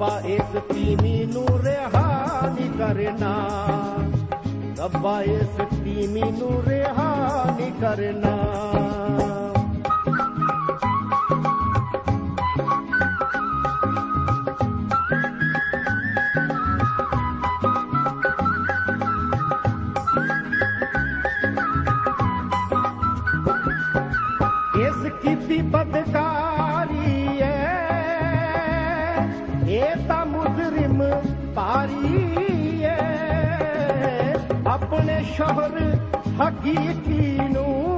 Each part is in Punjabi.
ਰੱਬਾ ਇਸ ਤੀਮੀ ਨੂੰ ਰਿਹਾ ਨਹੀਂ ਕਰਨਾ। ਰੱਬਾ ਇਸ ਤੀਮੀ ਨੂੰ ਰਿਹਾ ਨਹੀਂ ਕਰਨਾ। ਸ਼ੋਹਰ ਹਕੀਕੀ ਨੂੰ।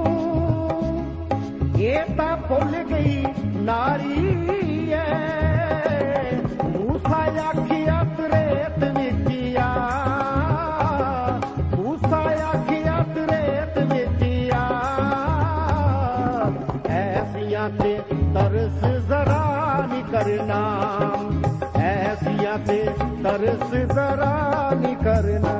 ਇਹ ਤਾਂ ਭੁੱਲ ਗਈ ਨਾਰੀ ਐ। ਮੂਸਾ ਆਖਿਆ ਤਰੇਤ ਵਿੱਚ ਆ ਮੂਸਾ ਆਖਿਆ ਤਰੇਤ ਵਿੱਚ ਐਸੀਆਂ ਤੇ ਤਰਸ ਜ਼ਰਾ ਨਹੀਂ ਕਰਨਾ। ਐਸੀਆਂ ਤੇ ਤਰਸ ਜ਼ਰਾ ਨਹੀਂ ਕਰਨਾ।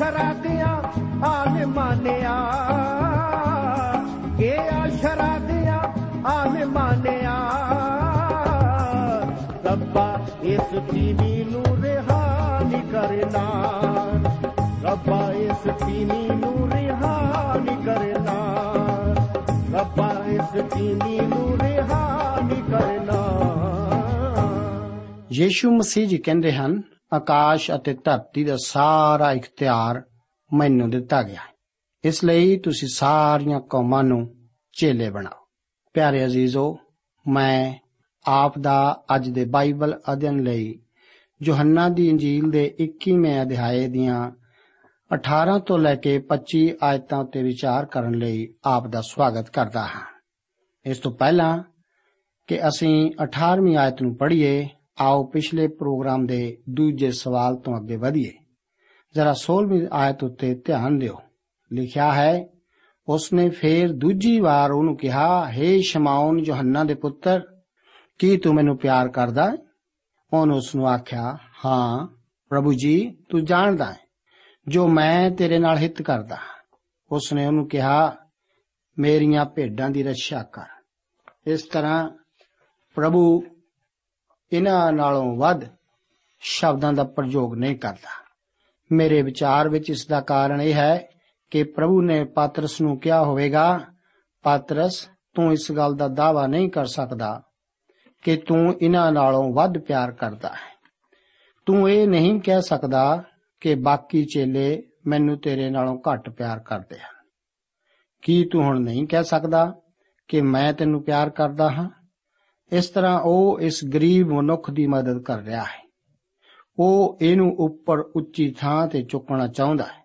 ਇਹ ਆਸ਼ਰਾ ਦਿਆਂ ਆਲ ਮਾਨਿਆ ਇਹ ਆਸ਼ਰਾ ਦਿਆਂ ਆਲ ਮਾਨਿਆ ਰੱਬਾ ਇਸ ਤੀਵੀ ਨੂੰ ਰਿਹਾ ਨਹੀਂ ਕਰਨਾ ਰੱਬਾ ਇਸ ਤੀਵੀ ਨੂੰ ਰਿਹਾ ਨਹੀਂ ਕਰਨਾ ਰੱਬਾ ਇਸ ਤੀਵੀ ਨੂੰ ਰਿਹਾ ਨਹੀਂ ਕਰਨਾ ਯੀਸ਼ੂ ਮਸੀਹ ਜੀ ਕਹਿੰਦੇ ਹਨ ਆਕਾਸ਼ ਅਤੇ ਧਰਤੀ ਦਾ ਸਾਰਾ ਇਖਤਿਆਰ ਮੈਨੂੰ ਦਿੱਤਾ ਗਿਆ ਹੈ। ਇਸ ਲਈ ਤੁਸੀਂ ਸਾਰੀਆਂ ਕੌਮਾਂ ਨੂੰ ਚੇਲੇ ਬਣਾਓ। ਪਿਆਰੇ ਅਜ਼ੀਜ਼ੋ, ਮੈਂ ਆਪ ਦਾ ਅੱਜ ਦੇ ਬਾਈਬਲ ਅਧਿਐਨ ਲਈ ਯੋਹੰਨਾ ਦੀ ਇੰਜੀਲ ਦੇ 21ਵੇਂ ਅਧਿਆਏ ਦੀਆਂ 18 ਤੋਂ ਲੈ ਕੇ 25 ਆਇਤਾਂ ਉੱਤੇ ਵਿਚਾਰ ਕਰਨ ਲਈ ਆਪ ਦਾ ਸਵਾਗਤ ਕਰਦਾ ਹਾਂ। ਇਸ ਤੋਂ ਪਹਿਲਾਂ ਕਿ ਅਸੀਂ 18ਵੀਂ ਆਇਤ ਨੂੰ ਪੜ੍ਹੀਏ ਆਓ ਪਿਛਲੇ ਪ੍ਰੋਗਰਾਮ ਦੇ ਦੂਜੇ ਸਵਾਲ ਤੋਂ ਅੱਗੇ ਵਧੀਏ। ਜ਼ਰਾ 16ਵੀਂ ਆਇਤ ਉੱਤੇ ਧਿਆਨ ਦਿਓ। ਲਿਖਿਆ ਹੈ, ਉਸਨੇ ਫੇਰ ਦੂਜੀ ਵਾਰ ਉਹਨੂੰ ਕਿਹਾ हे ਸ਼ਮਾਉਨ ਯੋਹੰਨਾ ਦੇ ਪੁੱਤਰ, ਕੀ ਤੂੰ ਮੈਨੂੰ ਪਿਆਰ ਕਰਦਾ ਹੈ? ਉਹਨੇ ਉਸ ਨੂੰ ਆਖਿਆ, ਹਾਂ, ਪ੍ਰਭੂ ਜੀ, ਤੂੰ ਜਾਣਦਾ ਹੈ, ਜੋ ਮੈਂ ਤੇਰੇ ਨਾਲ ਹਿੱਤ ਕਰਦਾ ਹਾਂ। ਉਸਨੇ ਉਹਨੂੰ ਕਿਹਾ, ਮੇਰੀਆਂ ਭੇਡਾਂ ਦੀ ਰੱਖਿਆ ਕਰ। ਇਸ ਤਰ੍ਹਾਂ ਪ੍ਰਭੂ ਇਹਨਾਂ ਨਾਲੋਂ ਵੱਧ ਸ਼ਬਦਾਂ ਦਾ ਪ੍ਰਯੋਗ ਨਹੀਂ ਕਰਦਾ। ਮੇਰੇ ਵਿਚਾਰ ਵਿੱਚ ਇਸ ਦਾ ਕਾਰਨ ਇਹ ਹੈ ਕਿ ਪ੍ਰਭੂ ਨੇ ਪਾਤਰਸ ਨੂੰ ਕਿਹਾ ਹੋਵੇਗਾ, ਪਾਤਰਸ, ਤੂੰ ਇਸ ਗੱਲ ਦਾ ਦਾਵਾ ਨਹੀਂ ਕਰ ਸਕਦਾ ਕਿ ਤੂੰ ਇਹਨਾਂ ਨਾਲੋਂ ਵੱਧ ਪਿਆਰ ਕਰਦਾ ਹੈ। ਤੂੰ ਇਹ ਨਹੀਂ ਕਹਿ ਸਕਦਾ ਕਿ ਬਾਕੀ ਚੇਲੇ ਮੈਨੂੰ ਤੇਰੇ ਨਾਲੋਂ ਘੱਟ ਪਿਆਰ ਕਰਦੇ ਹਨ। ਕੀ ਤੂੰ ਹੁਣ ਨਹੀਂ ਕਹਿ ਸਕਦਾ ਕਿ ਮੈਂ ਤੈਨੂੰ ਪਿਆਰ ਕਰਦਾ ਹਾਂ? ਇਸ ਤਰ੍ਹਾਂ ਉਹ ਇਸ ਗਰੀਬ ਮਨੁੱਖ ਦੀ ਮਦਦ ਕਰ ਰਿਹਾ ਹੈ। ਉਹ ਇਹਨੂੰ ਉੱਪਰ ਉੱਚੀ ਥਾਂ ਤੇ ਚੁੱਕਣਾ ਚਾਹੁੰਦਾ ਹੈ।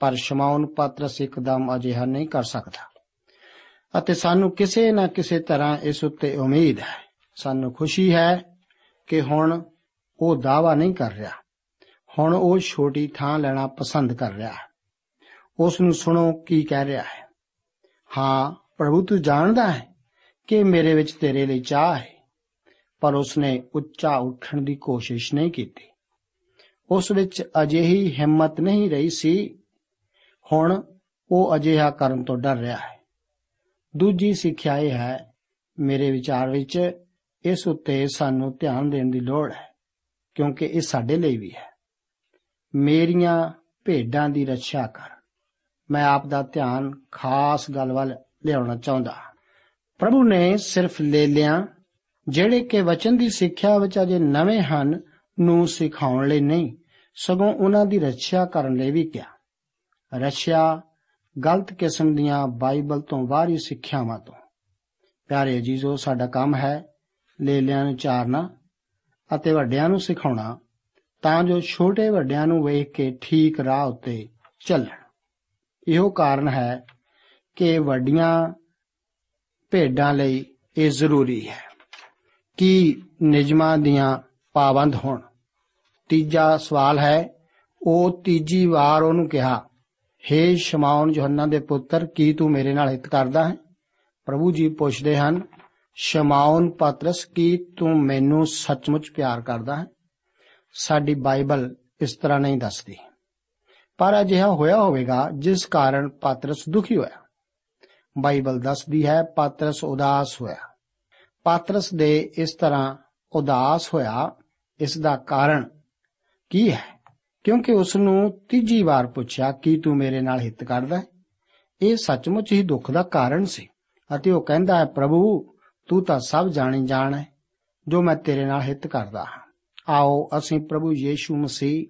ਪਰ ਸ਼ਮਾਉਨ ਪਾਤਰਸ ਇੱਕਦਮ ਅਜਿਹਾ ਨਹੀਂ ਕਰ ਸਕਦਾ। ਅਤੇ ਸਾਨੂੰ ਕਿਸੇ ਨਾ ਕਿਸੇ ਤਰ੍ਹਾਂ ਇਸ ਉੱਤੇ ਉਮੀਦ ਹੈ। ਸਾਨੂੰ ਖੁਸ਼ੀ ਹੈ ਕਿ ਹੁਣ ਉਹ ਦਾਵਾ ਨਹੀਂ ਕਰ ਰਿਹਾ। ਹੁਣ ਉਹ ਛੋਟੀ ਥਾਂ ਲੈਣਾ ਪਸੰਦ ਕਰ ਰਿਹਾ ਹੈ। ਉਸ ਨੂੰ ਸੁਣੋ ਕੀ ਕਹਿ ਰਿਹਾ ਹੈ। ਹਾਂ, ਪ੍ਰਭੂ ਤੂੰ ਜਾਣਦਾ ਹੈ ਕਿ ਮੇਰੇ ਵਿੱਚ ਤੇਰੇ ਲਈ ਚਾਹ ਹੈ। ਪਰ ਉਸਨੇ ਉੱਚਾ ਉੱਠਣ ਦੀ ਕੋਸ਼ਿਸ਼ ਨਹੀਂ ਕੀਤੀ। ਉਸ ਵਿੱਚ ਅਜਿਹੀ ਹਿੰਮਤ ਨਹੀਂ ਰਹੀ ਸੀ। ਹੁਣ ਉਹ ਅਜਿਹਾ ਕਰਨ ਤੋਂ ਡਰ ਰਿਹਾ ਹੈ। ਦੂਜੀ ਸਿੱਖਿਆ ਇਹ ਹੈ, ਮੇਰੇ ਵਿਚਾਰ ਵਿੱਚ ਇਸ ਉੱਤੇ ਸਾਨੂੰ ਧਿਆਨ ਦੇਣ ਦੀ ਲੋੜ ਹੈ, ਕਿਉਂਕਿ ਇਹ ਸਾਡੇ ਲਈ ਵੀ ਹੈ। ਮੇਰੀਆਂ ਭੇਡਾਂ ਦੀ ਰੱਖਿਆ ਕਰ। ਮੈਂ ਆਪ ਦਾ ਧਿਆਨ ਖਾਸ ਗੱਲ ਵੱਲ ਲਿਆਉਣਾ ਚਾਹੁੰਦਾ ਹਾਂ। ਪ੍ਰਭੂ ਨੇ ਸਿਰਫ ਲੇਲਿਆਂ ਜਿਹੜੇ ਕਿ ਵਚਨ ਦੀ ਸਿੱਖਿਆ ਵਿੱਚ ਅਜੇ ਨਵੇਂ ਹਨ, ਨੂੰ ਸਿਖਾਉਣ ਲਈ ਨਹੀਂ, ਸਗੋਂ ਉਹਨਾਂ ਦੀ ਰੱਖਿਆ ਕਰਨ ਲਈ ਵੀ ਕਿਹਾ। ਰੱਖਿਆ ਗਲਤ ਕਿਸਮ ਦੀਆਂ ਬਾਈਬਲ ਤੋਂ ਬਾਹਰੀ ਸਿੱਖਿਆਵਾਂ ਤੋਂ। ਪਿਆਰੇ ਅਜੀਜ਼ੋ, ਸਾਡਾ ਕੰਮ ਹੈ ਲੇਲਿਆਂ ਨੂੰ ਚਾਰਨਾ ਅਤੇ ਵੱਡਿਆਂ ਨੂੰ ਸਿਖਾਉਣਾ, ਤਾਂ ਜੋ ਛੋਟੇ ਵੱਡਿਆਂ ਨੂੰ ਵੇਖ ਕੇ ਠੀਕ ਰਾਹ ਉੱਤੇ ਚੱਲਣ। ਇਹੋ ਕਾਰਨ ਹੈ ਕਿ ਵੱਡੀਆਂ ਭੇਡਾਂ ਲਈ ਇਹ ਜ਼ਰੂਰੀ ਹੈ ਕਿ ਨਿਯਮਾਂ ਦੀਆਂ ਪਾਬੰਦ ਹੋਣ। ਤੀਜਾ ਸਵਾਲ ਹੈ, ਉਹ ਤੀਜੀ ਵਾਰ ਉਹਨੂੰ ਕਿਹਾ हे ਸ਼ਮਾਉਨ ਯੋਹੰਨਾ ਦੇ ਪੁੱਤਰ, ਕੀ ਤੂੰ ਮੇਰੇ ਨਾਲ ਹਿੱਤ ਕਰਦਾ ਹੈ? ਪ੍ਰਭੂ ਜੀ ਪੁੱਛਦੇ ਹਨ, ਸ਼ਮਾਉਨ ਪਾਤਰਸ, ਕੀ ਤੂੰ ਮੈਨੂੰ ਸੱਚਮੁੱਚ ਪਿਆਰ ਕਰਦਾ ਹੈ? ਸਾਡੀ ਬਾਈਬਲ ਇਸ ਤਰ੍ਹਾਂ ਨਹੀਂ ਦੱਸਦੀ। ਪਰ ਅਜਿਹਾ ਹੋਇਆ ਹੋਵੇਗਾ, ਜਿਸ ਕਾਰਨ ਪਾਤਰਸ ਦੁਖੀ ਹੋਇਆ। ਬਾਈਬਲ ਦੱਸਦੀ ਹੈ, ਪਾਤਰਸ ਉਦਾਸ ਹੋਇਆ। ਪਾਤਰਸ ਦੇ ਇਸ ਤਰ੍ਹਾਂ ਉਦਾਸ ਹੋਇਆ, ਇਸ ਦਾ ਕਾਰਨ ਕੀ ਹੈ? ਕਿਉਂਕਿ ਉਸ ਨੂੰ ਤੀਜੀ ਵਾਰ ਪੁੱਛਿਆ, ਕੀ ਤੂੰ ਮੇਰੇ ਨਾਲ ਹਿੱਤ ਕਰਦਾ ਹੈ? ਇਹ ਸੱਚਮੁੱਚ ਹੀ ਦੁੱਖ ਦਾ ਕਾਰਨ ਸੀ ਅਤੇ ਉਹ ਕਹਿੰਦਾ ਹੈ, ਪ੍ਰਭੂ, ਤੂੰ ਤਾਂ ਸਭ ਜਾਣੀ ਜਾਣ ਹੈ, ਜੋ ਮੈਂ ਤੇਰੇ ਨਾਲ ਹਿੱਤ ਕਰਦਾ ਹਾਂ। ਆਓ, ਅਸੀਂ ਪ੍ਰਭੂ ਯੀਸ਼ੂ ਮਸੀਹ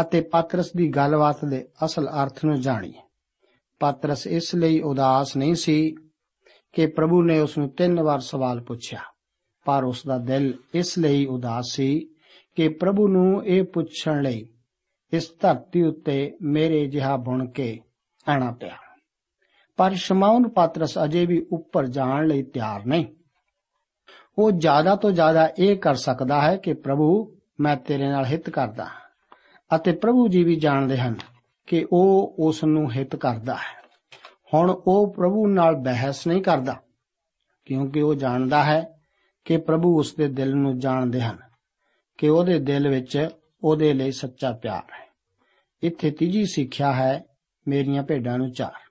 ਅਤੇ ਪਾਤਰਸ ਦੀ ਗੱਲਬਾਤ ਦੇ ਅਸਲ ਅਰਥ ਨੂੰ ਜਾਣੀਏ। ਪਾਤਰਸ ਇਸ ਲਈ ਉਦਾਸ ਨਹੀਂ ਸੀ ਕਿ ਪ੍ਰਭੂ ਨੇ ਉਸ ਨੂੰ ਤਿੰਨ ਵਾਰ ਸਵਾਲ ਪੁੱਛਿਆ, ਪਰ ਉਸ ਦਾ ਦਿਲ ਇਸ ਲਈ ਉਦਾਸ ਸੀ ਕਿ ਪ੍ਰਭੂ ਨੂੰ ਇਹ ਪੁੱਛਣ ਲਈ ਇਸ ਧਰਤੀ ਉੱਤੇ ਮੇਰੇ ਜਿਹਾ ਬੁਣ ਕੇ ਆਣਾ ਪਿਆ। ਪਰ ਸ਼ਮਾਉਨ ਪਾਤਰਸ ਅਜੇ ਵੀ ਉੱਪਰ ਜਾਣ ਲਈ ਤਿਆਰ ਨਹੀਂ। ਉਹ ਜ਼ਿਆਦਾ ਤੋਂ ਜ਼ਿਆਦਾ ਇਹ ਕਰ ਸਕਦਾ ਹੈ ਕਿ ਪ੍ਰਭੂ ਮੈਂ ਤੇਰੇ ਨਾਲ ਹਿੱਤ ਕਰਦਾ ਹਾਂ ਅਤੇ ਪ੍ਰਭੂ ਜੀ ਵੀ ਜਾਣਦੇ ਹਨ ਕਿ ਉਹ ਉਸ ਨੂੰ ਹਿੱਤ ਕਰਦਾ ਹੈ। ਹੁਣ ਉਹ ਪ੍ਰਭੂ ਨਾਲ ਬਹਿਸ ਨਹੀਂ ਕਰਦਾ, ਕਿਉਂਕਿ ਉਹ ਜਾਣਦਾ ਹੈ ਕਿ ਪ੍ਰਭੂ ਉਸ ਦੇ ਦਿਲ ਨੂੰ ਜਾਣਦੇ ਹਨ, ਕਿ ਉਹਦੇ ਦਿਲ ਵਿੱਚ ਉਹਦੇ ਲਈ ਸੱਚਾ ਪਿਆਰ ਹੈ। ਇੱਥੇ ਤੀਜੀ ਸਿੱਖਿਆ ਹੈ ਮੇਰੀਆਂ ਭੇਡਾਂ ਨੂੰ ਚਾਰ।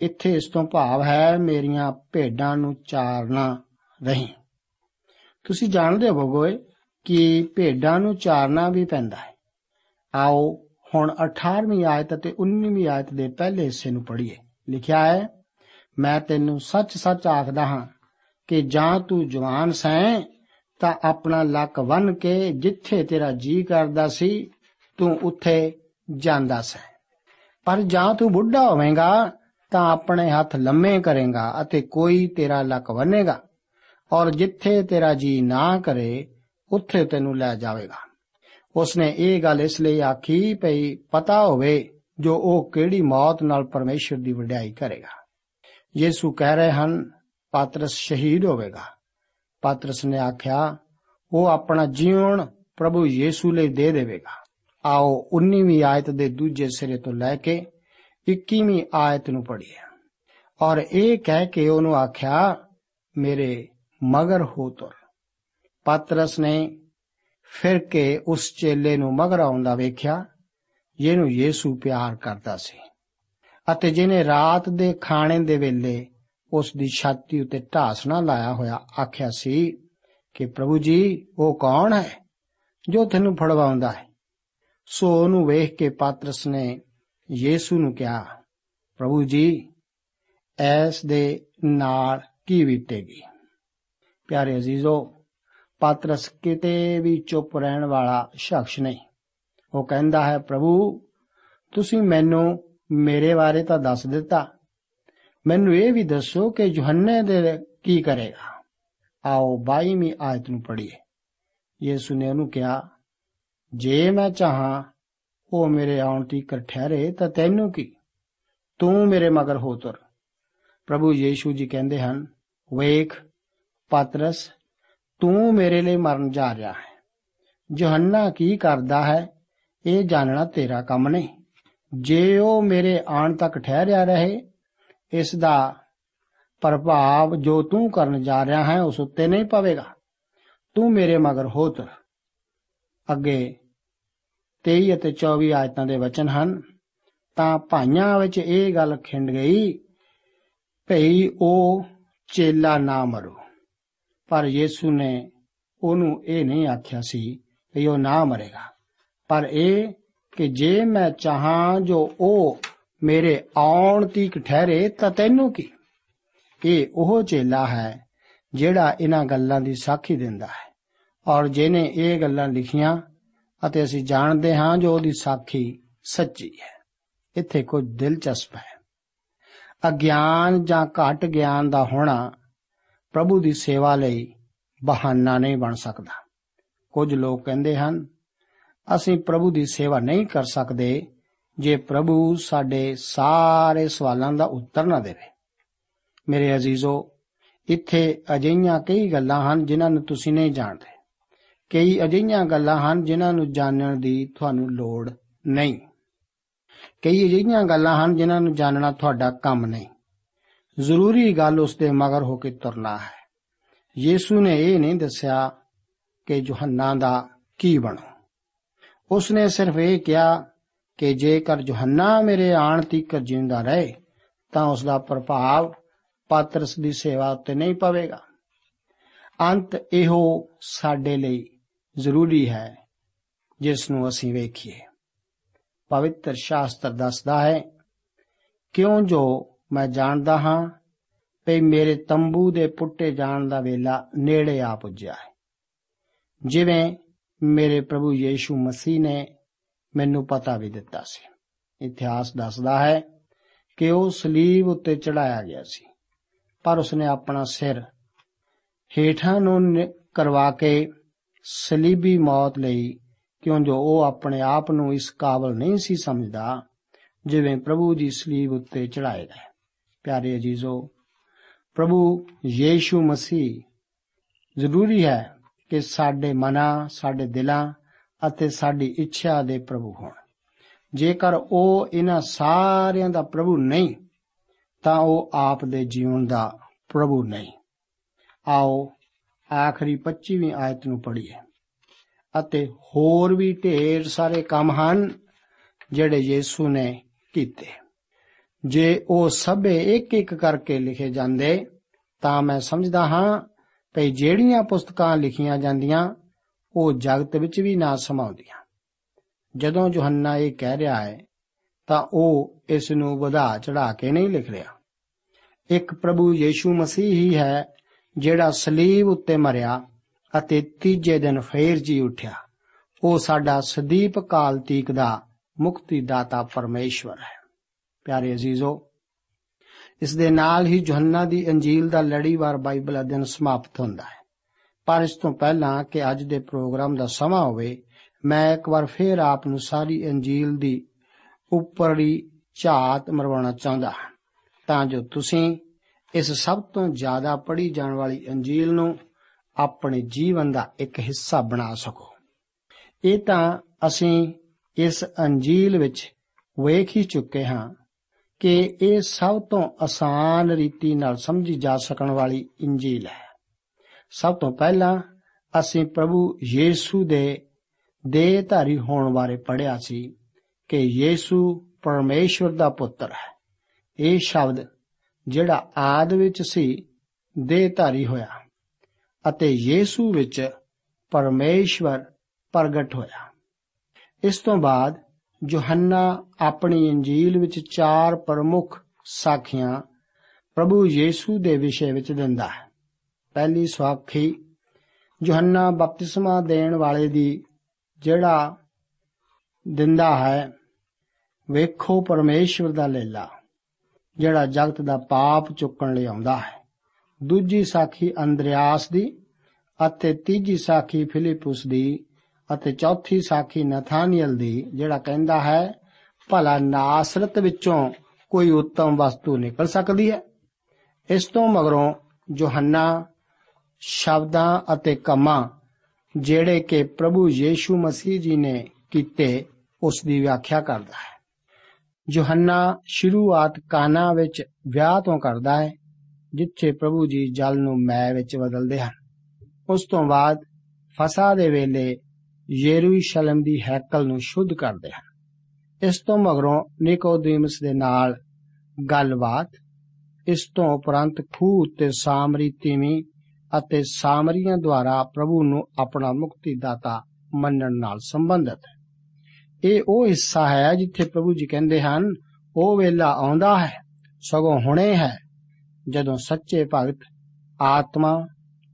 ਇੱਥੇ ਇਸ ਤੋਂ ਭਾਵ ਹੈ ਮੇਰੀਆਂ ਭੇਡਾਂ ਨੂੰ ਚਾਰਨਾ ਰਹੀ। ਤੁਸੀਂ ਜਾਣਦੇ ਹੋਵੋਗੇ ਕਿ ਭੇਡਾਂ ਨੂੰ ਚਾਰਨਾ ਵੀ ਪੈਂਦਾ ਹੈ। ਆਓ ਹੁਣ 18ਵੀਂ ਆਇਤ ਅਤੇ 19ਵੀਂ ਆਇਤ ਦੇ ਪਹਿਲੇ ਹਿੱਸੇ ਨੂੰ ਪੜ੍ਹੀਏ। ਲਿਖਿਆ ਹੈ, ਮੈਂ ਤੈਨੂੰ ਸੱਚ-ਸੱਚ ਆਖਦਾ ਹਾਂ ਕਿ ਜਾਂ ਤੂੰ ਜਵਾਨ ਸੈਂ, ਤਾਂ ਆਪਣਾ ਲੱਕ ਵੰਨ ਕੇ ਜਿੱਥੇ ਤੇਰਾ ਜੀ ਕਰਦਾ ਸੀ, ਤੂੰ ਉੱਥੇ ਜਾਂਦਾ ਸੈਂ। ਪਰ ਜਾਂ ਤੂੰ ਬੁੱਢਾ ਹੋਵੇਂਗਾ, ਤਾਂ ਆਪਣੇ ਹੱਥ ਲੰਮੇ ਕਰੇਗਾ ਅਤੇ ਕੋਈ ਤੇਰਾ ਲੱਕ ਵੰਨੇਗਾ ਔਰ ਜਿੱਥੇ ਤੇਰਾ ਜੀ ਨਾ ਕਰੇ, ਉੱਥੇ ਤੈਨੂੰ ਲੈ ਜਾਵੇਗਾ। ਉਸਨੇ ਇਹ ਗੱਲ ਇਸ ਲਈ ਆਖੀ ਪਈ ਪਤਾ ਹੋਵੇ ਜੋ ਉਹ ਕਿਹੜੀ ਮੌਤ ਨਾਲ ਪਰਮੇਸ਼ਰ ਦੀ ਵਡਿਆਈ ਕਰੇਗਾ। ਯੀਸੂ ਕਹਿ ਰਹੇ ਹਨ, ਪਾਤਰਸ ਸ਼ਹੀਦ ਹੋਵੇਗਾ। ਪਾਤਰਸ ਨੇ ਆਖਿਆ, ਉਹ ਆਪਣਾ ਜੀਵਨ ਪ੍ਰਭੂ ਯੀਸੂ ਲਈ ਦੇ ਦੇਵੇਗਾ। ਆਓ 19ਵੀਂ ਆਇਤ ਦੇ ਦੂਜੇ ਸਿਰੇ ਤੋਂ ਲੈ ਕੇ 21ਵੀਂ ਆਇਤ ਨੂੰ ਪੜ੍ਹੀਏ। ਔਰ ਇਹ ਕਹਿ ਕੇ ਉਹਨੂੰ ਆਖਿਆ, ਮੇਰੇ ਮਗਰ ਹੋ ਤੁਰ। ਪਾਤਰਸ ਨੇ ਫਿਰ ਕੇ ਉਸ ਚੇਲੇ ਨੂੰ ਮਗਰ ਆਉਂਦਾ ਵੇਖਿਆ, ਜਿਹਨੂੰ ਯੀਸੂ ਪਿਆਰ ਕਰਦਾ ਸੀ। ਅਤੇ ਜਿਹਨੇ ਰਾਤ ਦੇ ਖਾਣੇ ਦੇ ਵੇਲੇ ਉਸ ਦੀ ਛਾਤੀ ਉੱਤੇ ਢਾਸਣਾ ਲਾਇਆ ਹੋਇਆ, ਆਖਿਆ ਸੀ ਕਿ ਪ੍ਰਭੂ ਜੀ, ਉਹ ਕੌਣ ਹੈ ਜੋ ਤੈਨੂੰ ਫੜਵਾਉਂਦਾ ਹੈ? ਸੋ ਉਹਨੂੰ ਵੇਖ ਕੇ ਪਾਤਰਸ ਨੇ ਯੀਸੂ ਨੂੰ ਕਿਹਾ, ਪ੍ਰਭੂ ਜੀ, ਐਸ ਦੇ ਨਾਲ ਕੀ ਬੀਤੇਗੀ? ਪਿਆਰੇ ਅਜ਼ੀਜ਼ੋ ਪਾਤਰਸ ਕਿਤੇ ਵੀ ਚੁੱਪ ਰਹਿਣ ਵਾਲਾ ਸ਼ਖਸ ਨਹੀਂ। ਉਹ ਕਹਿੰਦਾ ਹੈ, ਪ੍ਰਭੂ, ਤੁਸੀਂ ਮੈਨੂੰ ਮੇਰੇ ਬਾਰੇ ਤਾਂ ਦੱਸ ਦਿੱਤਾ। ਮੈਨੂੰ ਇਹ ਵੀ ਦੱਸੋ ਕਿ ਯੋਹੰਨੇ ਦੇ ਕੀ ਕਰੇਗਾ। ਆਓ 22ਵੀਂ ਆਇਤ ਨੂੰ ਪੜ੍ਹੀਏ। ਯਿਸੂ ਨੇ ਉਹਨੂੰ ਕਿਹਾ, ਜੇ ਮੈਂ ਚਾਹਾਂ, ਉਹ ਮੇਰੇ ਆਉਣ ਤੀਕ ਠਹਿਰੇ ਤਾਂ ਤੈਨੂੰ ਕੀ? ਤੂੰ ਮੇਰੇ ਮਗਰ ਹੋ ਤੁਰ। ਪ੍ਰਭੂ ਯੀਸ਼ੂ ਜੀ ਕਹਿੰਦੇ ਹਨ, ਵੇਖ, ਪਾਤਰਸ ਤੂੰ ਮੇਰੇ ਲਈ ਮਰਨ ਜਾ ਰਿਹਾ ਹੈ। ਯੋਹੰਨਾ ਕੀ ਕਰਦਾ ਹੈ? ਇਹ ਜਾਣਨਾ ਤੇਰਾ ਕੰਮ ਨਹੀਂ। ਜੇ ਉਹ ਮੇਰੇ ਆਉਣ ਤੱਕ ਠਹਿਰਿਆ ਰਹੇ, ਇਸ ਦਾ ਪ੍ਰਭਾਵ ਜੋ ਤੂੰ ਕਰਨ ਜਾ ਰਿਹਾ ਹੈ, ਉਸ ਉੱਤੇ ਨਹੀਂ ਪਵੇਗਾ। ਤੂੰ ਮੇਰੇ ਮਗਰ ਹੋ ਤੁਰ। ਅੱਗੇ 23 ਅਤੇ 24 ਆਇਤਾਂ ਦੇ ਵਚਨ ਹਨ। ਤਾਂ ਭਾਈਆਂ ਵਿੱਚ ਇਹ ਗੱਲ ਖਿੰਡ ਗਈ, ਭਈ ਉਹ ਚੇਲਾ ਨਾ ਮਰੋ। ਪਰ ਯੀਸੂ ਨੇ ਉਹਨੂੰ ਇਹ ਨਹੀਂ ਆਖਿਆ ਸੀ ਕਿ ਉਹ ਨਾ ਮਰੇਗਾ। ਪਰ ਇਹ ਕਿ ਜੇ ਮੈਂ ਚਾਹਾਂ ਜੋ ਉਹ ਮੇਰੇ ਆਉਣ ਤੀਕ ਠਹਿਰੇ ਤਾਂ ਤੈਨੂੰ ਕੀ? ਇਹ ਉਹ ਚੇਲਾ ਹੈ ਜਿਹੜਾ ਇਹਨਾਂ ਗੱਲਾਂ ਦੀ ਸਾਖੀ ਦਿੰਦਾ ਹੈ। ਔਰ ਜਿਹਨੇ ਇਹ ਗੱਲਾਂ ਲਿਖੀਆਂ ਅਤੇ ਅਸੀਂ ਜਾਣਦੇ ਹਾਂ ਜੋ ਉਹਦੀ ਸਾਖੀ ਸੱਚੀ ਹੈ। ਇੱਥੇ ਕੁਝ ਦਿਲਚਸਪ ਹੈ। ਅਗਿਆਨ ਜਾਂ ਘੱਟ ਗਿਆਨ ਦਾ ਹੋਣਾ ਪ੍ਰਭੂ ਦੀ ਸੇਵਾ ਲਈ ਬਹਾਨਾ ਨਹੀਂ ਬਣ ਸਕਦਾ। ਕੁਝ ਲੋਕ ਕਹਿੰਦੇ ਹਨ, ਅਸੀਂ ਪ੍ਰਭੂ ਦੀ ਸੇਵਾ ਨਹੀਂ ਕਰ ਸਕਦੇ ਜੇ ਪ੍ਰਭੂ ਸਾਡੇ ਸਾਰੇ ਸਵਾਲਾਂ ਦਾ ਉੱਤਰ ਨਾ ਦੇਵੇ। ਮੇਰੇ ਅਜ਼ੀਜ਼ੋ, ਇੱਥੇ ਅਜਿਹੀਆਂ ਕਈ ਗੱਲਾਂ ਹਨ ਜਿਨ੍ਹਾਂ ਨੂੰ ਤੁਸੀਂ ਨਹੀਂ ਜਾਣਦੇ। ਕਈ ਅਜਿਹੀਆਂ ਗੱਲਾਂ ਹਨ ਜਿਨ੍ਹਾਂ ਨੂੰ ਜਾਣਨ ਦੀ ਤੁਹਾਨੂੰ ਲੋੜ ਨਹੀਂ। ਕਈ ਅਜਿਹੀਆਂ ਗੱਲਾਂ ਹਨ ਜਿਨ੍ਹਾਂ ਨੂੰ ਜਾਣਨਾ ਤੁਹਾਡਾ ਕੰਮ ਨਹੀਂ। ਜ਼ਰੂਰੀ ਗੱਲ ਉਸ ਦੇ ਮਗਰ ਹੋ ਕੇ ਤੁਰਨਾ ਹੈ। ਯੀਸੂ ਨੇ ਇਹ ਨਹੀਂ ਦੱਸਿਆ ਕਿ ਯੋਹੰਨਾ ਦਾ ਕੀ ਬਣੋ। ਉਸ ਨੇ ਸਿਰਫ ਇਹ ਕਿਹਾ ਕਿ ਜੇਕਰ ਯੋਹੰਨਾ ਮੇਰੇ ਆਣ ਤੀਕ ਜਿੰਦਾ ਰਹੇ, ਤਾਂ ਉਸ ਦਾ ਪ੍ਰਭਾਵ ਪਾਤਰਸ ਦੀ ਸੇਵਾ ਉੱਤੇ ਨਹੀਂ ਪਵੇਗਾ। ਅੰਤ ਇਹੋ ਸਾਡੇ ਲਈ ਜ਼ਰੂਰੀ ਹੈ, ਜਿਸ ਨੂੰ ਅਸੀਂ ਵੇਖੀਏ। ਪਵਿੱਤਰ ਸ਼ਾਸਤਰ ਦੱਸਦਾ ਹੈ, ਕਿਉਂ ਜੋ ਮੈਂ ਜਾਣਦਾ ਹਾਂ ਕਿ ਮੇਰੇ ਤੰਬੂ ਦੇ ਪੁੱਟੇ ਜਾਣ ਦਾ ਵੇਲਾ ਨੇੜੇ ਆ ਪੁੱਜਿਆ ਹੈ। ਜਿਵੇਂ ਮੇਰੇ ਪ੍ਰਭੂ ਯੀਸ਼ੂ ਮਸੀਹ ਨੇ ਮੈਨੂੰ ਪਤਾ ਵੀ ਦਿੱਤਾ ਸੀ। ਇਤਿਹਾਸ ਦੱਸਦਾ ਹੈ ਕਿ ਉਹ ਸਲੀਬ ਉੱਤੇ ਚੜਾਇਆ ਗਿਆ ਸੀ, ਪਰ ਉਸਨੇ ਆਪਣਾ ਸਿਰ ਹੇਠਾਂ ਨੂੰ ਕਰਵਾ ਕੇ ਸਲੀਬੀ ਮੌਤ ਲਈ, ਕਿਉਂ ਜੋ ਉਹ ਆਪਣੇ ਆਪ ਨੂੰ ਇਸ ਕਾਬਲ ਨਹੀਂ ਸੀ ਸਮਝਦਾ, ਜਿਵੇਂ ਪ੍ਰਭੂ ਦੀ ਸਲੀਬ ਉੱਤੇ ਚੜਾਏ ਗਏ। ਪਿਆਰੇ ਅਜੀਜ਼ੋ, ਪ੍ਰਭੂ ਯੀਸ਼ੂ ਮਸੀਹ, ਜ਼ਰੂਰੀ ਹੈ ਕਿ ਸਾਡੇ ਮਨਾਂ, ਸਾਡੇ ਦਿਲਾਂ ਅਤੇ ਸਾਡੀ ਇੱਛਾ ਦੇ ਪ੍ਰਭੂ ਹੋਣ। ਜੇਕਰ ਉਹ ਇਹਨਾਂ ਸਾਰਿਆਂ ਦਾ ਪ੍ਰਭੂ ਨਹੀਂ, ਤਾਂ ਉਹ ਆਪ ਦੇ ਜੀਵਨ ਦਾ ਪ੍ਰਭੂ ਨਹੀਂ। ਆਓ, ਆਖਰੀ 25ਵੀਂ ਆਇਤ ਨੂੰ ਪੜ੍ਹੀਏ। ਅਤੇ ਹੋਰ ਵੀ ਢੇਰ ਸਾਰੇ ਕੰਮ ਹਨ ਜਿਹੜੇ ਯੀਸ਼ੂ ਨੇ ਕੀਤੇ। ਜੇ ਉਹ ਸਭੇ ਇੱਕ ਇੱਕ ਕਰਕੇ ਲਿਖੇ ਜਾਂਦੇ, ਤਾਂ ਮੈਂ ਸਮਝਦਾ ਹਾਂ ਕਿ ਜਿਹੜੀਆਂ ਪੁਸਤਕਾਂ ਲਿਖੀਆਂ ਜਾਂਦੀਆਂ, ਉਹ ਜਗਤ ਵਿੱਚ ਵੀ ਨਾ ਸਮਾਉਂਦੀਆਂ। ਜਦੋਂ ਯੋਹੰਨਾ ਇਹ ਕਹਿ ਰਿਹਾ ਹੈ, ਤਾਂ ਉਹ ਇਸ ਨੂੰ ਵਧਾ ਚੜਾ ਕੇ ਨਹੀਂ ਲਿਖ ਰਿਹਾ। ਇੱਕ ਪ੍ਰਭੂ ਯੀਸ਼ੂ ਮਸੀਹ ਹੀ ਹੈ, ਜਿਹੜਾ ਸਲੀਬ ਉੱਤੇ ਮਰਿਆ ਅਤੇ ਤੀਜੇ ਦਿਨ ਫੇਰ ਜੀ ਉੱਠਿਆ। ਉਹ ਸਾਡਾ ਸਦੀਪ ਕਾਲ ਤੀਕ ਦਾ ਮੁਕਤੀ ਦਾਤਾ ਪਰਮੇਸ਼ਵਰ ਹੈ। ਪਿਆਰੇ ਅਜ਼ੀਜ਼ੋ, ਇਸ ਦੇ ਨਾਲ ਹੀ ਯੋਹੰਨਾ ਦੀ ਅੰਜੀਲ ਦਾ ਲੜੀਵਾਰ ਬਾਈਬਲ ਅਧਿਨ ਸਮਾਪਤ ਹੁੰਦਾ ਹੈ। ਪਰ ਇਸ ਤੋਂ ਪਹਿਲਾਂ ਕਿ ਅੱਜ ਦੇ ਪ੍ਰੋਗਰਾਮ ਦਾ ਸਮਾਂ ਹੋਵੇ, ਮੈਂ ਇੱਕ ਵਾਰ ਫੇਰ ਆਪ ਨੂੰ ਸਾਰੀ ਅੰਜੀਲ ਦੀ ਉੱਪਰਲੀ ਝਾਤ ਮਰਵਾਉਣਾ ਚਾਹੁੰਦਾ ਹਾਂ। ਤਾਂ ਜੋ ਤੁਸੀਂ ਇਸ ਸਭ ਤੋਂ ਜ਼ਿਆਦਾ ਪੜ੍ਹੀ ਜਾਣ ਵਾਲੀ ਅੰਜੀਲ ਨੂੰ ਆਪਣੇ ਜੀਵਨ ਦਾ ਇੱਕ ਹਿੱਸਾ ਬਣਾ ਸਕੋ। ਇਹ ਤਾਂ ਅਸੀਂ ਇਸ ਅੰਜੀਲ ਵਿੱਚ ਵੇਖ ਹੀ ਚੁੱਕੇ ਹਾਂ ਕਿ ਇਹ ਸਭ ਤੋਂ ਆਸਾਨ ਰੀਤੀ ਨਾਲ ਸਮਝੀ ਜਾ ਸਕਣ ਵਾਲੀ ਇੰਜੀਲ ਹੈ। ਸਭ ਤੋਂ ਪਹਿਲਾਂ ਅਸੀਂ ਪ੍ਰਭੂ ਯੀਸ਼ੂ ਦੇ ਦੇਹਧਾਰੀ ਹੋਣ ਬਾਰੇ ਪੜ੍ਹਿਆ ਸੀ ਕਿ ਯੀਸ਼ੂ ਪਰਮੇਸ਼ਵਰ ਦਾ ਪੁੱਤਰ ਹੈ। ਇਹ ਸ਼ਬਦ ਜਿਹੜਾ ਆਦ ਵਿੱਚ ਸੀ, ਦੇਹਧਾਰੀ ਹੋਇਆ ਅਤੇ ਯੀਸ਼ੂ ਵਿੱਚ ਪਰਮੇਸ਼ਵਰ ਪ੍ਰਗਟ ਹੋਇਆ। ਇਸ ਤੋਂ ਬਾਅਦ ਯੋਹੰਨਾ ਆਪਣੀ ਇੰਜੀਲ ਵਿੱਚ ਚਾਰ ਪ੍ਰਮੁੱਖ ਸਾਖੀਆਂ ਪ੍ਰਭੂ ਯੀਸ਼ੂ ਦੇ ਵਿਸ਼ੇ ਵਿੱਚ ਦਿੰਦਾ ਹੈ। ਪਹਿਲੀ ਸਾਖੀ, ਯੋਹੰਨਾ ਬਪਤਿਸਮਾ ਦੇਣ ਵਾਲੇ ਦੀ ਜਿਹੜਾ ਦਿੰਦਾ ਹੈ, ਵੇਖੋ ਪਰਮੇਸ਼ਵਰ ਦਾ ਲੇਲਾ, ਜਿਹੜਾ ਜਗਤ ਦਾ ਪਾਪ ਚੁੱਕਣ ਲਈ ਆਉਂਦਾ ਹੈ। ਦੂਜੀ ਸਾਖੀ ਅੰਦਰਿਆਸ ਦੀ ਅਤੇ ਤੀਜੀ ਸਾਖੀ ਫਿਲਿਪਸ ਦੀ ਅਤੇ ਚੌਥੀ ਸਾਖੀ ਨਥਾਨੀਅਲ ਦੀ, ਜਿਹੜਾ ਕਹਿੰਦਾ ਹੈ, ਭਲਾ ਨਾਸਰਤ ਵਿੱਚੋਂ ਕੋਈ ਉੱਤਮ ਵਸਤੂ ਨਿਕਲ ਸਕਦੀ ਹੈ। ਇਸ ਤੋਂ ਮਗਰੋਂ ਯੋਹੰਨਾ ਸ਼ਬਦਾਂ ਅਤੇ ਕੰਮਾਂ ਜਿਹੜੇ ਕਿ ਪ੍ਰਭੂ ਯੀਸ਼ੂ ਮਸੀਹ ਜੀ ਨੇ ਕੀਤੇ, ਉਸ ਦੀ ਵਿਆਖਿਆ ਕਰਦਾ ਹੈ। ਯੋਹੰਨਾ ਸ਼ੁਰੂਆਤ ਕਾਨਾ ਵਿੱਚ ਵਿਆਹ ਤੋਂ ਕਰਦਾ ਹੈ, ਜਿੱਥੇ ਪ੍ਰਭੂ ਜੀ ਜਲ ਨੂੰ ਮੈ ਵਿੱਚ ਬਦਲਦੇ ਹਨ। ਉਸ ਤੋਂ ਬਾਅਦ ਫਸਾ ਦੇ ਵੇਲੇ ਯਰੂਸ਼ਲਮ ਦੀ ਹੈਕਲ ਨੂੰ ਸ਼ੁੱਧ ਕਰਦੇ ਹਨ। ਇਸ ਤੋਂ ਮਗਰੋਂ ਨਿਕੋਦੀਮਸ ਦੇ ਨਾਲ ਗੱਲਬਾਤ, ਇਸ ਤੋਂ ਉਪਰੰਤ ਖੂਹ ਉੱਤੇ ਸਾਮਰੀ ਤੀਵੀਂ ਅਤੇ ਸਾਮਰੀਆਂ ਦੁਆਰਾ ਪ੍ਰਭੂ ਨੂੰ ਆਪਣਾ ਮੁਕਤੀ ਦਾਤਾ ਮੰਨਣ ਨਾਲ ਸੰਬੰਧਿਤ ਹੈ। ਇਹ ਉਹ ਹਿੱਸਾ ਹੈ ਜਿੱਥੇ ਪ੍ਰਭੂ ਜੀ ਕਹਿੰਦੇ ਹਨ, ਉਹ ਵੇਲਾ ਆਉਂਦਾ ਹੈ, ਸਗੋਂ ਹੁਣੇ ਹੈ, ਜਦੋਂ ਸੱਚੇ ਭਗਤ ਆਤਮਾ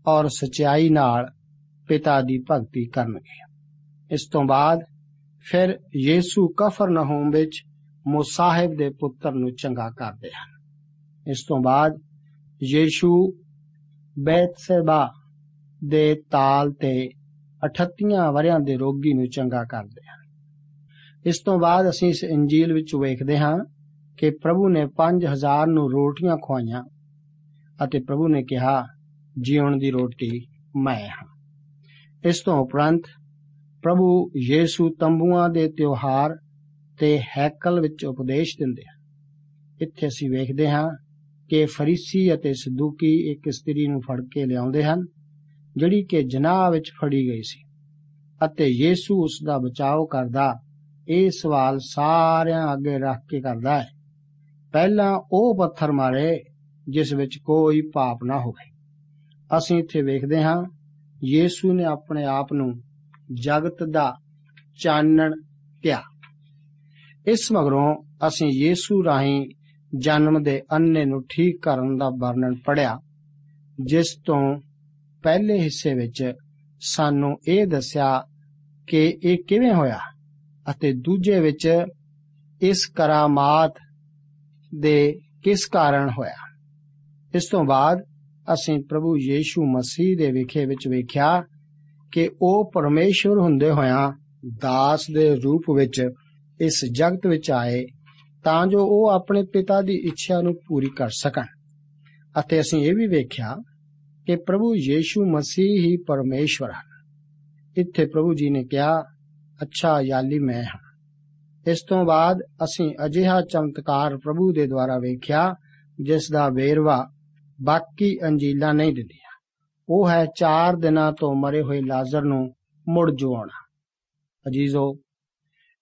ਔਰ ਸਚਾਈ ਨਾਲ ਪਿਤਾ ਦੀ ਭਗਤੀ ਕਰਨਗੇ। ਇਸ ਤੋਂ ਬਾਅਦ ਫਿਰ ਯੀਸੂ ਕਫਰਨਹੂਮ ਵਿੱਚ ਮੁਸਾਹਿਬ ਦੇ ਪੁੱਤਰ ਨੂੰ ਚੰਗਾ ਕਰਦੇ ਹਨ। ਇਸ ਤੋਂ ਬਾਅਦ ਯੀਸ਼ੂ ਬੈਤਸੇਬਾ ਦੇ ਤਾਲ ਤੇ 38 ਵਰਿਆਂ ਦੇ ਰੋਗੀ ਨੂੰ ਚੰਗਾ ਕਰਦੇ ਹਨ। ਇਸ ਤੋਂ ਬਾਅਦ ਅਸੀਂ ਇਸ ਇੰਜੀਲ ਵਿੱਚ ਵੇਖਦੇ ਹਾਂ ਕਿ ਪ੍ਰਭੂ ਨੇ 5000 ਨੂੰ ਰੋਟੀਆਂ ਖਵਾਈਆਂ ਅਤੇ ਪ੍ਰਭੂ ਨੇ ਕਿਹਾ ਜੀਵਨ ਦੀ ਰੋਟੀ ਮੈਂ ਹਾਂ। ਇਸ ਤੋਂ ਉਪਰੰਤ ਪ੍ਰਭੂ ਯੀਸੂ ਤੰਬੂਆਂ ਦੇ ਤਿਉਹਾਰ ਤੇ ਹੈਕਲ ਵਿੱਚ ਉਪਦੇਸ਼ ਦਿੰਦੇ ਹਨ। ਇੱਥੇ ਅਸੀਂ ਵੇਖਦੇ ਹਾਂ ਕਿ ਫਰੀਸੀ ਅਤੇ ਸਦੂਕੀ ਇੱਕ ਇਸਤਰੀ ਨੂੰ ਫੜ ਕੇ ਲਿਆਉਂਦੇ ਹਨ, ਜਿਹੜੀ ਕਿ ਜਨਾਹ ਵਿੱਚ ਫੜੀ ਗਈ ਸੀ ਅਤੇ ਯੀਸੂ ਉਸ ਦਾ ਬਚਾਓ ਕਰਦਾ ਇਹ ਸਵਾਲ ਸਾਰਿਆਂ ਅੱਗੇ ਰੱਖ ਕੇ ਕਰਦਾ ਹੈ। ਪਹਿਲਾਂ ਉਹ ਪੱਥਰ ਮਾਰੇ ਜਿਸ ਵਿੱਚ ਕੋਈ ਪਾਪ ਨਾ ਹੋਵੇ। ਅਸੀਂ ਇੱਥੇ ਵੇਖਦੇ ਹਾਂ ਯੀਸੂ ਨੇ ਆਪਣੇ ਆਪ ਨੂੰ ਜਗਤ ਦਾ ਚਾਨਣ ਕਿਹਾ ਇਸ ਮਗਰੋਂ ਅਸੀਂ ਯੀਸੂ ਰਾਹੀਂ ਜਨਮ ਦੇ ਅੰਨੇ ਨੂੰ ਠੀਕ ਕਰਨ ਦਾ ਵਰਣਨ ਪੜਿਆ ਜਿਸ ਤੋਂ ਪਹਿਲੇ ਹਿੱਸੇ ਵਿੱਚ ਸਾਨੂੰ ਇਹ ਦੱਸਿਆ ਕਿ ਇਹ ਕਿਵੇਂ ਹੋਇਆ ਅਤੇ ਦੂਜੇ ਵਿੱਚ ਇਸ ਕਰਾਮਾਤ ਦੇ ਕਿਸ ਕਾਰਨ ਹੋਇਆ। ਇਸ ਤੋਂ ਬਾਅਦ ਅਸੀਂ ਪ੍ਰਭੂ ਯੀਸ਼ੂ ਮਸੀਹ ਦੇ ਵਿਖੇ ਵਿੱਚ ਵੇਖਿਆ ਕਿ ਉਹ ਪਰਮੇਸ਼ਵਰ ਹੁੰਦੇ ਹੋਇਆਂ ਦਾਸ ਦੇ ਰੂਪ ਵਿੱਚ ਇਸ ਜਗਤ ਵਿੱਚ ਆਏ, ਤਾਂ ਜੋ ਉਹ ਆਪਣੇ ਪਿਤਾ ਦੀ ਇੱਛਾ ਨੂੰ ਪੂਰੀ ਕਰ ਸਕਣ। ਅਤੇ ਅਸੀਂ ਇਹ ਵੀ ਵੇਖਿਆ ਕਿ ਪ੍ਰਭੂ ਯੀਸ਼ੂ ਮਸੀਹ ਹੀ ਪਰਮੇਸ਼ਵਰ ਹੈ ਇੱਥੇ ਪ੍ਰਭੂ ਜੀ ਨੇ ਕਿਹਾ, ਅੱਛਾ ਯਾਲੀ ਮੈਂ ਹਾਂ। ਇਸ ਤੋਂ ਬਾਅਦ ਅਸੀਂ ਅਜਿਹਾ ਚਮਤਕਾਰ ਪ੍ਰਭੂ ਦੇ ਦੁਆਰਾ ਵੇਖਿਆ, ਜਿਸ ਦਾ ਵੇਰਵਾ ਬਾਕੀ ਅੰਜੀਲਾਂ ਨਹੀਂ ਦਿੰਦੀਆਂ ਉਹ ਹੈ 4 ਦਿਨਾਂ ਤੋਂ ਮਰੇ ਹੋਏ ਲਾਜ਼ਰ ਨੂੰ ਮੁੜ ਜਿਵਾਉਣਾ ਅਜੀਜ਼ੋ,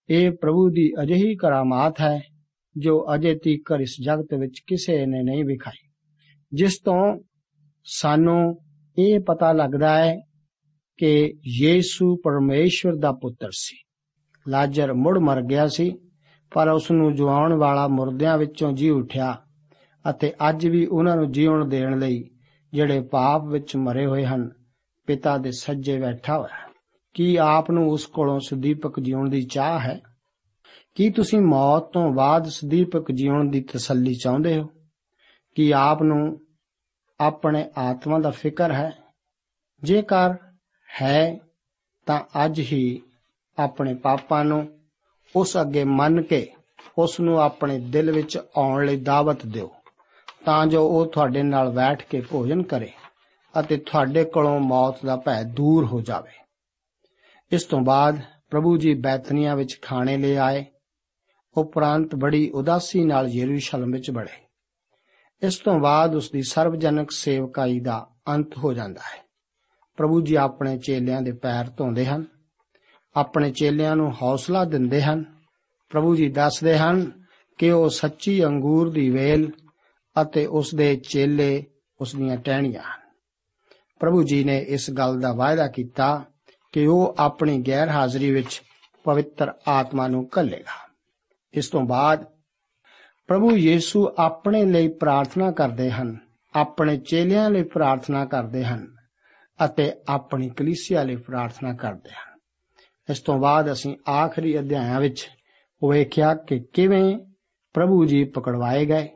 ਇਹ ਪ੍ਰਭੂ ਦੀ ਅਜਿਹੀ ਕਰਾਮਾਤ ਹੈ ਜੋ ਅਜੇ ਤੀਕ ਇਸ ਜਗਤ ਵਿੱਚ ਕਿਸੇ ਨੇ ਨਹੀਂ ਵਿਖਾਈ। ਜਿਸ ਤੋਂ ਸਾਨੂੰ ਇਹ ਪਤਾ ਲੱਗਦਾ ਹੈ ਕਿ ਯੀਸੂ ਪਰਮੇਸ਼ਵਰ ਦਾ ਪੁੱਤਰ ਸੀ। ਲਾਜ਼ਰ ਮੁੜ ਮਰ ਗਿਆ ਸੀ, ਪਰ ਉਸ ਨੂੰ ਜਵਾਉਣ ਵਾਲਾ ਮੁਰਦਿਆਂ ਵਿੱਚੋਂ ਜੀ ਉਠਿਆ ਅਤੇ ਅੱਜ ਵੀ ਉਹਨਾਂ ਨੂੰ ਜੀਵਨ ਦੇਣ ਲਈ ਜਿਹੜੇ ਪਾਪ ਵਿੱਚ ਮਰੇ ਹੋਏ ਹਨ, ਪਿਤਾ ਦੇ ਸੱਜੇ ਬੈਠਾ ਹੋਇਆ ਹੈ। ਕੀ ਆਪ ਨੂੰ ਉਸ ਕੋਲੋਂ ਸਦੀਪਕ ਜੀਉਣ ਦੀ ਚਾਹ ਹੈ? ਕੀ ਤੁਸੀਂ ਮੌਤ ਤੋਂ ਬਾਅਦ ਸਦੀਪਕ ਜੀਉਣ ਦੀ ਤਸੱਲੀ ਚਾਹੁੰਦੇ ਹੋ? ਕੀ ਆਪ ਨੂੰ ਆਪਣੇ ਆਤਮਾ ਦਾ ਫਿਕਰ ਹੈ? ਜੇਕਰ ਹੈ, ਤਾਂ ਅੱਜ ਹੀ ਆਪਣੇ ਪਾਪਾਂ ਨੂੰ ਉਸ ਅੱਗੇ ਮੰਨ ਕੇ ਉਸ ਨੂੰ ਆਪਣੇ ਦਿਲ ਵਿੱਚ ਆਉਣ ਲਈ ਦਾਵਤ ਦਿਓ। ਤਾਂ ਜੋ ਉਹ ਤੁਹਾਡੇ ਨਾਲ ਬੈਠ ਕੇ ਭੋਜਨ ਕਰੇ ਅਤੇ ਤੁਹਾਡੇ ਕੋਲੋਂ ਮੌਤ ਦਾ ਭੈ ਦੂਰ ਹੋ ਜਾਵੇ। ਇਸ ਤੋਂ ਬਾਅਦ ਪ੍ਰਭੂ ਜੀ ਬੈਤਨੀਆ ਵਿੱਚ ਖਾਣੇ ਲਈ ਆਏ। ਉਪਰੰਤ ਬੜੀ ਉਦਾਸੀ ਨਾਲ ਯਰੂਸ਼ਲਮ ਵਿੱਚ ਬੜੇ। ਇਸ ਤੋਂ ਬਾਅਦ ਉਸ ਦੀ ਸਰਵਜਨਕ ਸੇਵਕਾਈ ਦਾ ਅੰਤ ਹੋ ਜਾਂਦਾ ਹੈ। ਪ੍ਰਭੂ ਜੀ ਆਪਣੇ ਚੇਲਿਆਂ ਦੇ ਪੈਰ ਧੋਂਦੇ ਹਨ, ਆਪਣੇ ਚੇਲਿਆਂ ਨੂੰ ਹੌਸਲਾ ਦਿੰਦੇ ਹਨ। ਪ੍ਰਭੂ ਜੀ ਦੱਸਦੇ ਹਨ ਕਿ ਉਹ ਸੱਚੀ ਅੰਗੂਰ ਦੀ ਵੇਲ ਅਤੇ ਉਸ ਦੇ ਚੇਲੇ ਉਸ ਦੀਆਂ ਟਹਿਣੀਆਂ ਹਨ। ਪ੍ਰਭੂ ਜੀ ਨੇ ਇਸ ਗੱਲ ਦਾ ਵਾਅਦਾ ਕੀਤਾ ਕਿ ਉਹ ਆਪਣੀ ਗੈਰ ਹਾਜ਼ਰੀ ਵਿੱਚ ਪਵਿੱਤਰ ਆਤਮਾ ਨੂੰ ਘੱਲੇਗਾ। ਇਸ ਤੋਂ ਬਾਅਦ ਪ੍ਰਭੂ ਯੀਸੂ ਆਪਣੇ ਲਈ ਪ੍ਰਾਰਥਨਾ ਕਰਦੇ ਹਨ, ਆਪਣੇ ਚੇਲਿਆਂ ਲਈ ਪ੍ਰਾਰਥਨਾ ਕਰਦੇ ਹਨ ਅਤੇ ਆਪਣੀ ਕਲੀਸਿਆ ਲਈ ਪ੍ਰਾਰਥਨਾ ਕਰਦੇ ਹਨ। ਇਸ ਤੋਂ ਬਾਅਦ ਅਸੀਂ ਆਖਰੀ ਅਧਿਆਇਆਂ ਵਿੱਚ ਵੇਖਿਆ ਕਿ ਕਿਵੇਂ ਪ੍ਰਭੂ ਜੀ ਪਕੜਵਾਏ ਗਏ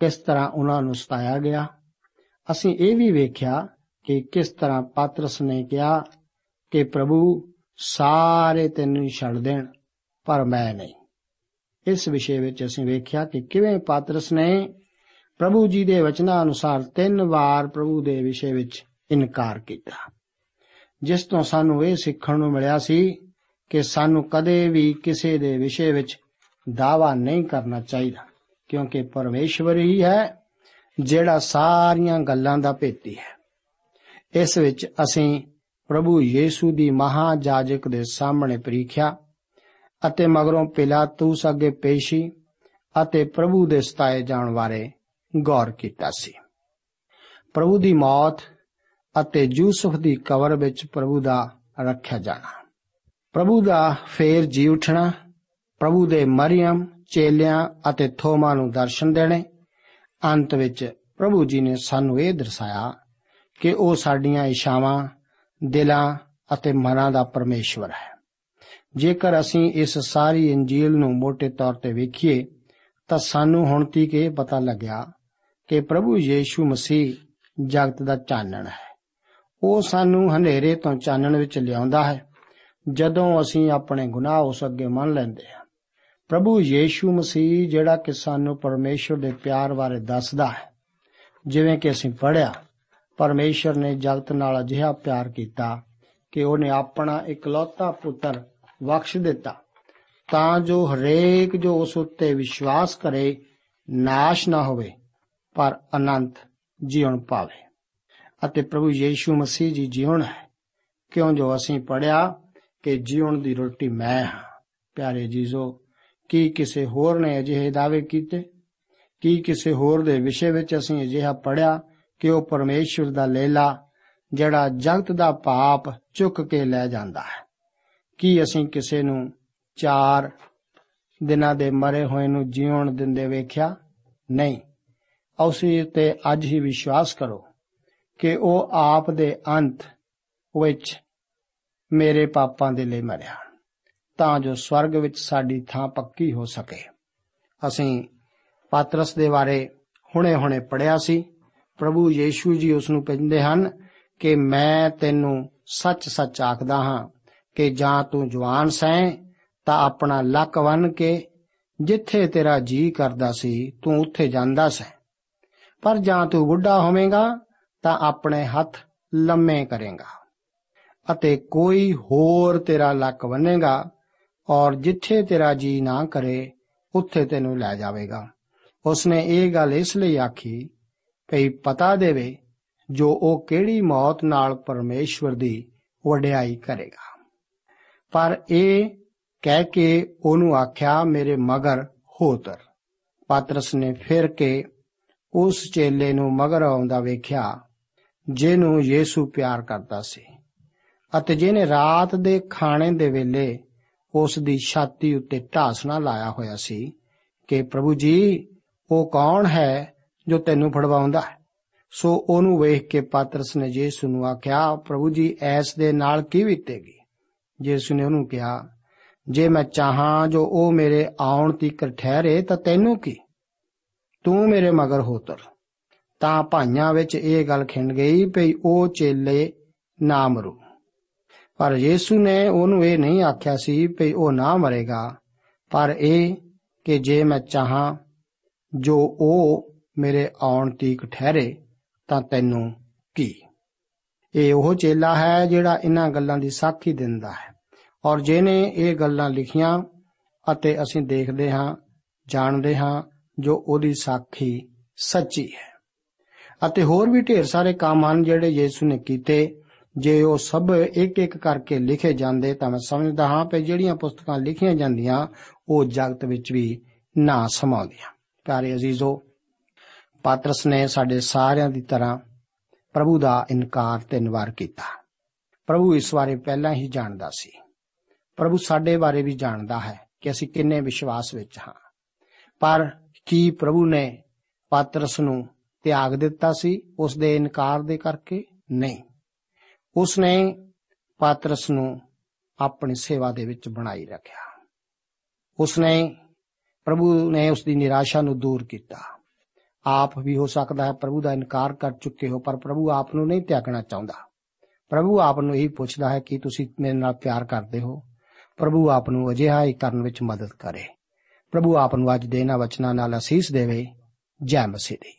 ਕਿਸ ਤਰ੍ਹਾਂ ਉਹਨਾਂ ਨੂੰ ਸਤਾਇਆ ਗਿਆ। ਅਸੀਂ ਇਹ ਵੀ ਵੇਖਿਆ ਕਿ ਕਿਸ ਤਰ੍ਹਾਂ ਪਾਤਰਸ ਨੇ ਕਿਹਾ ਕਿ ਪ੍ਰਭੂ, ਸਾਰੇ ਤੈਨੂੰ ਛੱਡ ਦੇਣ, ਪਰ ਮੈਂ ਨਹੀਂ। ਇਸ ਵਿਸ਼ੇ ਵਿੱਚ ਅਸੀਂ ਵੇਖਿਆ ਕਿ ਕਿਵੇਂ ਪਾਤਰਸ ਨੇ ਪ੍ਰਭੂ ਜੀ ਦੇ ਵਚਨਾਂ ਅਨੁਸਾਰ ਤਿੰਨ ਵਾਰ ਪ੍ਰਭੂ ਦੇ ਵਿਸ਼ੇ ਵਿੱਚ ਇਨਕਾਰ ਕੀਤਾ। ਜਿਸ ਤੋਂ ਸਾਨੂੰ ਇਹ ਸਿੱਖਣ ਨੂੰ ਮਿਲਿਆ ਸੀ ਕਿ ਸਾਨੂੰ ਕਦੇ ਵੀ ਕਿਸੇ ਦੇ ਵਿਸ਼ੇ ਵਿੱਚ ਦਾਵਾ ਨਹੀਂ ਕਰਨਾ ਚਾਹੀਦਾ। ਕਿਉਂਕਿ ਪਰਮੇਸ਼ਵਰ ਹੀ ਹੈ, ਜਿਹੜਾ ਸਾਰੀਆਂ ਗੱਲਾਂ ਦਾ ਭੇਤੀ ਹੈ। ਇਸ ਵਿੱਚ ਅਸੀਂ ਪ੍ਰਭੂ ਯੀਸੂ ਦੀ ਮਹਾਜਾਜਕ ਦੇ ਸਾਹਮਣੇ ਪ੍ਰੀਖਿਆ ਅਤੇ ਮਗਰੋਂ ਪਿਲਾਤੂਸ ਅੱਗੇ ਪੇਸ਼ੀ ਅਤੇ ਪ੍ਰਭੂ ਦੇ ਸਤਾਏ ਜਾਣ ਬਾਰੇ ਗੌਰ ਕੀਤਾ ਸੀ। ਪ੍ਰਭੂ ਦੀ ਮੌਤ ਅਤੇ ਯੂਸਫ ਦੀ ਕਬਰ ਵਿੱਚ ਪ੍ਰਭੂ ਦਾ ਰੱਖਿਆ ਜਾਣਾ। ਪ੍ਰਭੂ ਦਾ ਫੇਰ ਜੀ ਉਠਣਾ, ਪ੍ਰਭੂ ਦੇ ਮਰੀਮ ਚੇਲਿਆਂ ਅਤੇ ਥੋਮਾ ਨੂੰ ਦਰਸ਼ਨ ਦੇਣੇ। ਅੰਤ ਵਿੱਚ ਪ੍ਰਭੂ ਜੀ ਨੇ ਸਾਨੂੰ ਇਹ ਦਰਸਾਇਆ ਕਿ ਉਹ ਸਾਡੀਆਂ ਇਸ਼ਾਵਾਂ ਦਿਲਾਂ ਅਤੇ ਮਨਾਂ ਦਾ ਪਰਮੇਸ਼ਵਰ ਹੈ। ਜੇਕਰ ਅਸੀਂ ਇਸ ਸਾਰੀ ਇੰਜੀਲ ਨੂੰ ਮੋٹے ਤੌਰ ਤੇ ਵੇਖੀਏ, ਤਾਂ ਸਾਨੂੰ ਹੁਣ ਤੀਕ ਇਹ ਪਤਾ ਲੱਗਿਆ ਕਿ ਪ੍ਰਭੂ ਯੀਸ਼ੂ ਮਸੀਹ ਜਗਤ ਦਾ ਚਾਨਣ ਹੈ। ਉਹ ਸਾਨੂੰ ਹਨੇਰੇ ਤੋਂ ਚਾਨਣ ਵਿੱਚ ਲਿਆਉਂਦਾ ਹੈ, ਜਦੋਂ ਅਸੀਂ ਆਪਣੇ ਗੁਨਾਹ ਉਸ ਅੱਗੇ ਮੰਨ ਲੈਂਦੇ ਹਾਂ। ਪ੍ਰਭੂ ਯੀਸ਼ੂ ਮਸੀਹ ਜਿਹੜਾ ਕਿ ਸਾਨੂੰ ਪਰਮੇਸ਼ਰ ਦੇ ਪਿਆਰ ਬਾਰੇ ਦੱਸਦਾ ਹੈ, ਜਿਵੇਂ ਕਿ ਅਸੀਂ ਪੜ੍ਹਿਆ, ਪਰਮੇਸ਼ਰ ਨੇ ਜਗਤ ਨਾਲ ਅਜਿਹਾ ਪਿਆਰ ਕੀਤਾ ਕਿ ਉਹਨੇ ਆਪਣਾ ਇਕਲੌਤਾ ਪੁੱਤਰ ਬਖਸ਼ ਦਿੱਤਾ, ਤਾਂ ਜੋ ਹਰੇਕ ਜੋ ਉਸ ਉੱਤੇ ਵਿਸ਼ਵਾਸ ਕਰੇ, ਨਾਸ਼ ਨਾ ਹੋਵੇ, ਪਰ ਅਨੰਤ ਜੀਵਨ ਪਾਵੇ। ਅਤੇ ਪ੍ਰਭੂ ਯੀਸ਼ੂ ਮਸੀਹ ਜੀ ਜੀਵਨ ਹੈ, ਕਿਉਂ ਜੋ ਅਸੀਂ ਪੜਿਆ ਕਿ ਜੀਵਨ ਦੀ ਰੋਟੀ ਮੈਂ ਹਾਂ। ਪਿਆਰੇ ਜੀਜ਼ੋ ਕੀ ਕਿਸੇ ਹੋਰ ਨੇ ਅਜਿਹੇ ਦਾਅਵੇ ਕੀਤੇ? ਕੀ ਕਿਸੇ ਹੋਰ ਦੇ ਵਿਸ਼ੇ ਵਿੱਚ ਅਸੀਂ ਅਜਿਹਾ ਪੜਿਆ ਕਿ ਉਹ ਪਰਮੇਸ਼ਵਰ ਦਾ ਲੇਲਾ, ਜਿਹੜਾ ਜਗਤ ਦਾ ਪਾਪ ਚੁੱਕ ਕੇ ਲੈ ਜਾਂਦਾ ਹੈ? ਕੀ ਅਸੀਂ ਕਿਸੇ ਨੂੰ ਚਾਰ ਦਿਨਾਂ ਦੇ ਮਰੇ ਹੋਏ ਨੂੰ ਜੀਉਣ ਦਿੰਦੇ ਵੇਖਿਆ? ਨਹੀਂ। ਉਸੇ ਤੇ ਅੱਜ ਹੀ ਵਿਸ਼ਵਾਸ ਕਰੋ ਕਿ ਉਹ ਆਪ ਦੇ ਅੰਤ ਵਿੱਚ ਮੇਰੇ ਪਾਪਾਂ ਦੇ ਲਈ ਮਰਿਆ। ਤਾਂ ਜੋ ਸਵਰਗ ਵਿੱਚ ਸਾਡੀ ਥਾਂ ਪੱਕੀ ਹੋ ਸਕੇ। ਅਸੀਂ ਪਾਤਰਸ ਦੇ ਬਾਰੇ ਹੁਣੇ-ਹੁਣੇ ਪੜਿਆ ਸੀ। ਪ੍ਰਭੂ ਯੀਸ਼ੂ ਜੀ ਉਸ ਨੂੰ ਕਹਿੰਦੇ ਹਨ ਕਿ ਮੈਂ ਤੈਨੂੰ ਸੱਚ-ਸੱਚ ਆਖਦਾ ਹਾਂ ਕਿ ਜਾਂ ਤੂੰ ਜਵਾਨ ਸੈਂ, ਤਾਂ ਆਪਣਾ ਲੱਕ ਵੰਨ ਕੇ ਜਿੱਥੇ ਤੇਰਾ ਜੀ ਕਰਦਾ ਸੀ, ਤੂੰ ਉੱਥੇ ਜਾਂਦਾ ਸੈਂ। ਪਰ ਜਾਂ ਤੂੰ ਬੁੱਢਾ ਹੋਵੇਂਗਾ, ਤਾਂ ਆਪਣੇ ਹੱਥ ਲੰਮੇ ਕਰੇਗਾ ਅਤੇ ਕੋਈ ਹੋਰ ਤੇਰਾ ਲੱਕ ਬੰਨੇਗਾ ਔਰ ਜਿੱਥੇ ਤੇਰਾ ਜੀ ਨਾ ਕਰੇ, ਉੱਥੇ ਤੈਨੂੰ ਲੈ ਜਾਵੇਗਾ। ਉਸਨੇ ਇਹ ਗੱਲ ਇਸ ਲਈ ਆਖੀ ਭਈ ਪਤਾ ਦੇਵੇ, ਜੋ ਉਹ ਕਿਹੜੀ ਮੌਤ ਨਾਲ ਪਰਮੇਸ਼ਵਰ ਦੀ ਵਡਿਆਈ ਕਰੇਗਾ। ਪਰ ਇਹ ਕਹਿ ਕੇ ਉਹਨੂੰ ਆਖਿਆ, ਮੇਰੇ ਮਗਰ ਹੋਤਰ ਪਾਤਰਸ ਨੇ ਫਿਰ ਕੇ ਉਸ ਚੇਲੇ ਨੂੰ ਮਗਰ ਆਉਂਦਾ ਵੇਖਿਆ, ਜਿਹਨੂੰ ਯੀਸੂ ਪਿਆਰ ਕਰਦਾ ਸੀ। ਅਤੇ ਜਿਹਨੇ ਰਾਤ ਦੇ ਖਾਣੇ ਦੇ ਵੇਲੇ ਉਸ ਦੀ ਛਾਤੀ ਉੱਤੇ ਢਾਸਣਾ ਲਾਇਆ ਹੋਇਆ ਸੀ ਕਿ ਪ੍ਰਭੂ ਜੀ, ਉਹ ਕੌਣ ਹੈ ਜੋ ਤੈਨੂੰ ਫੜਵਾਉਂਦਾ ਹੈ? ਸੋ ਉਹਨੂੰ ਵੇਖ ਕੇ ਪਾਤਰਸ ਨੇ ਯੀਸੂ ਨੂੰ ਆਖਿਆ, ਪ੍ਰਭੂ ਜੀ ਐਸ ਦੇ ਨਾਲ ਕੀ ਬੀਤੇਗੀ? ਯੀਸੂ ਨੇ ਉਹਨੂੰ ਕਿਹਾ, ਜੇ ਮੈਂ ਚਾਹਾਂ ਜੋ ਉਹ ਮੇਰੇ ਆਉਣ ਤੀਕਰ ਠਹਿਰੇ ਤਾਂ ਤੈਨੂੰ ਕੀ? ਤੂੰ ਮੇਰੇ ਮਗਰ ਹੋਤਰ। ਤਾਂ ਭਾਈਆਂ ਵਿੱਚ ਇਹ ਗੱਲ ਖਿੰਡ ਗਈ ਭਈ ਉਹ ਚੇਲੇ ਨਾ ਮਰੂ। ਪਰ ਯੀਸੂ ਨੇ ਉਹਨੂੰ ਇਹ ਨਹੀਂ ਆਖਿਆ ਸੀ ਭਈ ਉਹ ਨਾ ਮਰੇਗਾ। ਪਰ ਇਹ ਕਿ ਜੇ ਮੈਂ ਚਾਹਾਂ ਜੋ ਉਹ ਮੇਰੇ ਆਉਣ ਤੀਕ ਠਹਿਰੇ, ਤਾਂ ਤੈਨੂੰ ਕੀ? ਇਹ ਉਹ ਚੇਲਾ ਹੈ ਜਿਹੜਾ ਇਹਨਾਂ ਗੱਲਾਂ ਦੀ ਸਾਖੀ ਦਿੰਦਾ ਹੈ। ਔਰ ਜਿਹਨੇ ਇਹ ਗੱਲਾਂ ਲਿਖੀਆਂ ਅਤੇ ਅਸੀਂ ਦੇਖਦੇ ਹਾਂ, ਜਾਣਦੇ ਹਾਂ ਜੋ ਉਹਦੀ ਸਾਖੀ ਸੱਚੀ ਹੈ। ਅਤੇ ਹੋਰ ਵੀ ਢੇਰ ਸਾਰੇ ਕੰਮ ਹਨ ਜਿਹੜੇ ਯੀਸ਼ੂ ਨੇ ਕੀਤੇ ਜੇ ਉਹ ਸਭ ਇੱਕ ਇੱਕ ਕਰਕੇ ਲਿਖੇ ਜਾਂਦੇ ਤਾਂ ਮੈਂ ਸਮਝਦਾ ਹਾਂ ਕਿ ਜਿਹੜੀਆਂ ਪੁਸਤਕਾਂ ਲਿਖੀਆਂ ਜਾਂਦੀਆਂ, ਉਹ ਜਗਤ ਵਿੱਚ ਵੀ ਨਾ ਸਮਾਉਂਦੀਆਂ। ਪਿਆਰੇ ਅਜ਼ੀਜ਼ੋ, ਪਾਤਰਸ ਨੇ ਸਾਡੇ ਸਾਰਿਆਂ ਦੀ ਤਰ੍ਹਾਂ ਪ੍ਰਭੂ ਦਾ ਇਨਕਾਰ ਤਿੰਨ ਵਾਰ ਕੀਤਾ। ਪ੍ਰਭੂ ਇਸ ਬਾਰੇ ਪਹਿਲਾਂ ਹੀ ਜਾਣਦਾ ਸੀ। ਪ੍ਰਭੂ ਸਾਡੇ ਬਾਰੇ ਵੀ ਜਾਣਦਾ ਹੈ ਕਿ ਅਸੀਂ ਕਿੰਨੇ ਵਿਸ਼ਵਾਸ ਵਿੱਚ ਹਾਂ। ਪਰ ਕੀ ਪ੍ਰਭੂ ਨੇ ਪਾਤਰਸ ਨੂੰ ਤਿਆਗ ਦਿੱਤਾ ਸੀ ਉਸ ਦੇ ਇਨਕਾਰ ਦੇ ਕਰਕੇ? ਨਹੀਂ। ਉਸ ਨੇ ਪਾਤਰਸ ਨੂੰ ਆਪਣੀ ਸੇਵਾ ਦੇ ਵਿੱਚ ਬਣਾਈ ਰੱਖਿਆ। ਉਸ ਨੇ ਪ੍ਰਭੂ ਨੇ ਉਸ ਦੀ ਨਿਰਾਸ਼ਾ ਨੂੰ ਦੂਰ ਕੀਤਾ। ਆਪ ਵੀ ਹੋ ਸਕਦਾ ਹੈ ਪ੍ਰਭੂ ਦਾ ਇਨਕਾਰ ਕਰ ਚੁੱਕੇ ਹੋ, ਪਰ ਪ੍ਰਭੂ ਆਪ ਨੂੰ ਨਹੀਂ ਤਿਆਗਣਾ ਚਾਹੁੰਦਾ। ਪ੍ਰਭੂ ਆਪ ਨੂੰ ਇਹੀ ਪੁੱਛਦਾ ਹੈ ਕਿ ਤੁਸੀਂ ਮੇਰੇ ਨਾਲ ਪਿਆਰ ਕਰਦੇ ਹੋ? ਪ੍ਰਭੂ ਆਪ ਨੂੰ ਅਜਿਹਾ ਹੀ ਕਰਨ ਵਿੱਚ ਮਦਦ ਕਰੇ। ਪ੍ਰਭੂ ਆਪ ਨੂੰ ਅੱਜ ਦੇ ਇਹਨਾਂ ਵਚਨਾਂ ਨਾਲ ਅਸੀਸ ਦੇਵੇ, ਜੈ ਮਸੀਹ ਦੀ।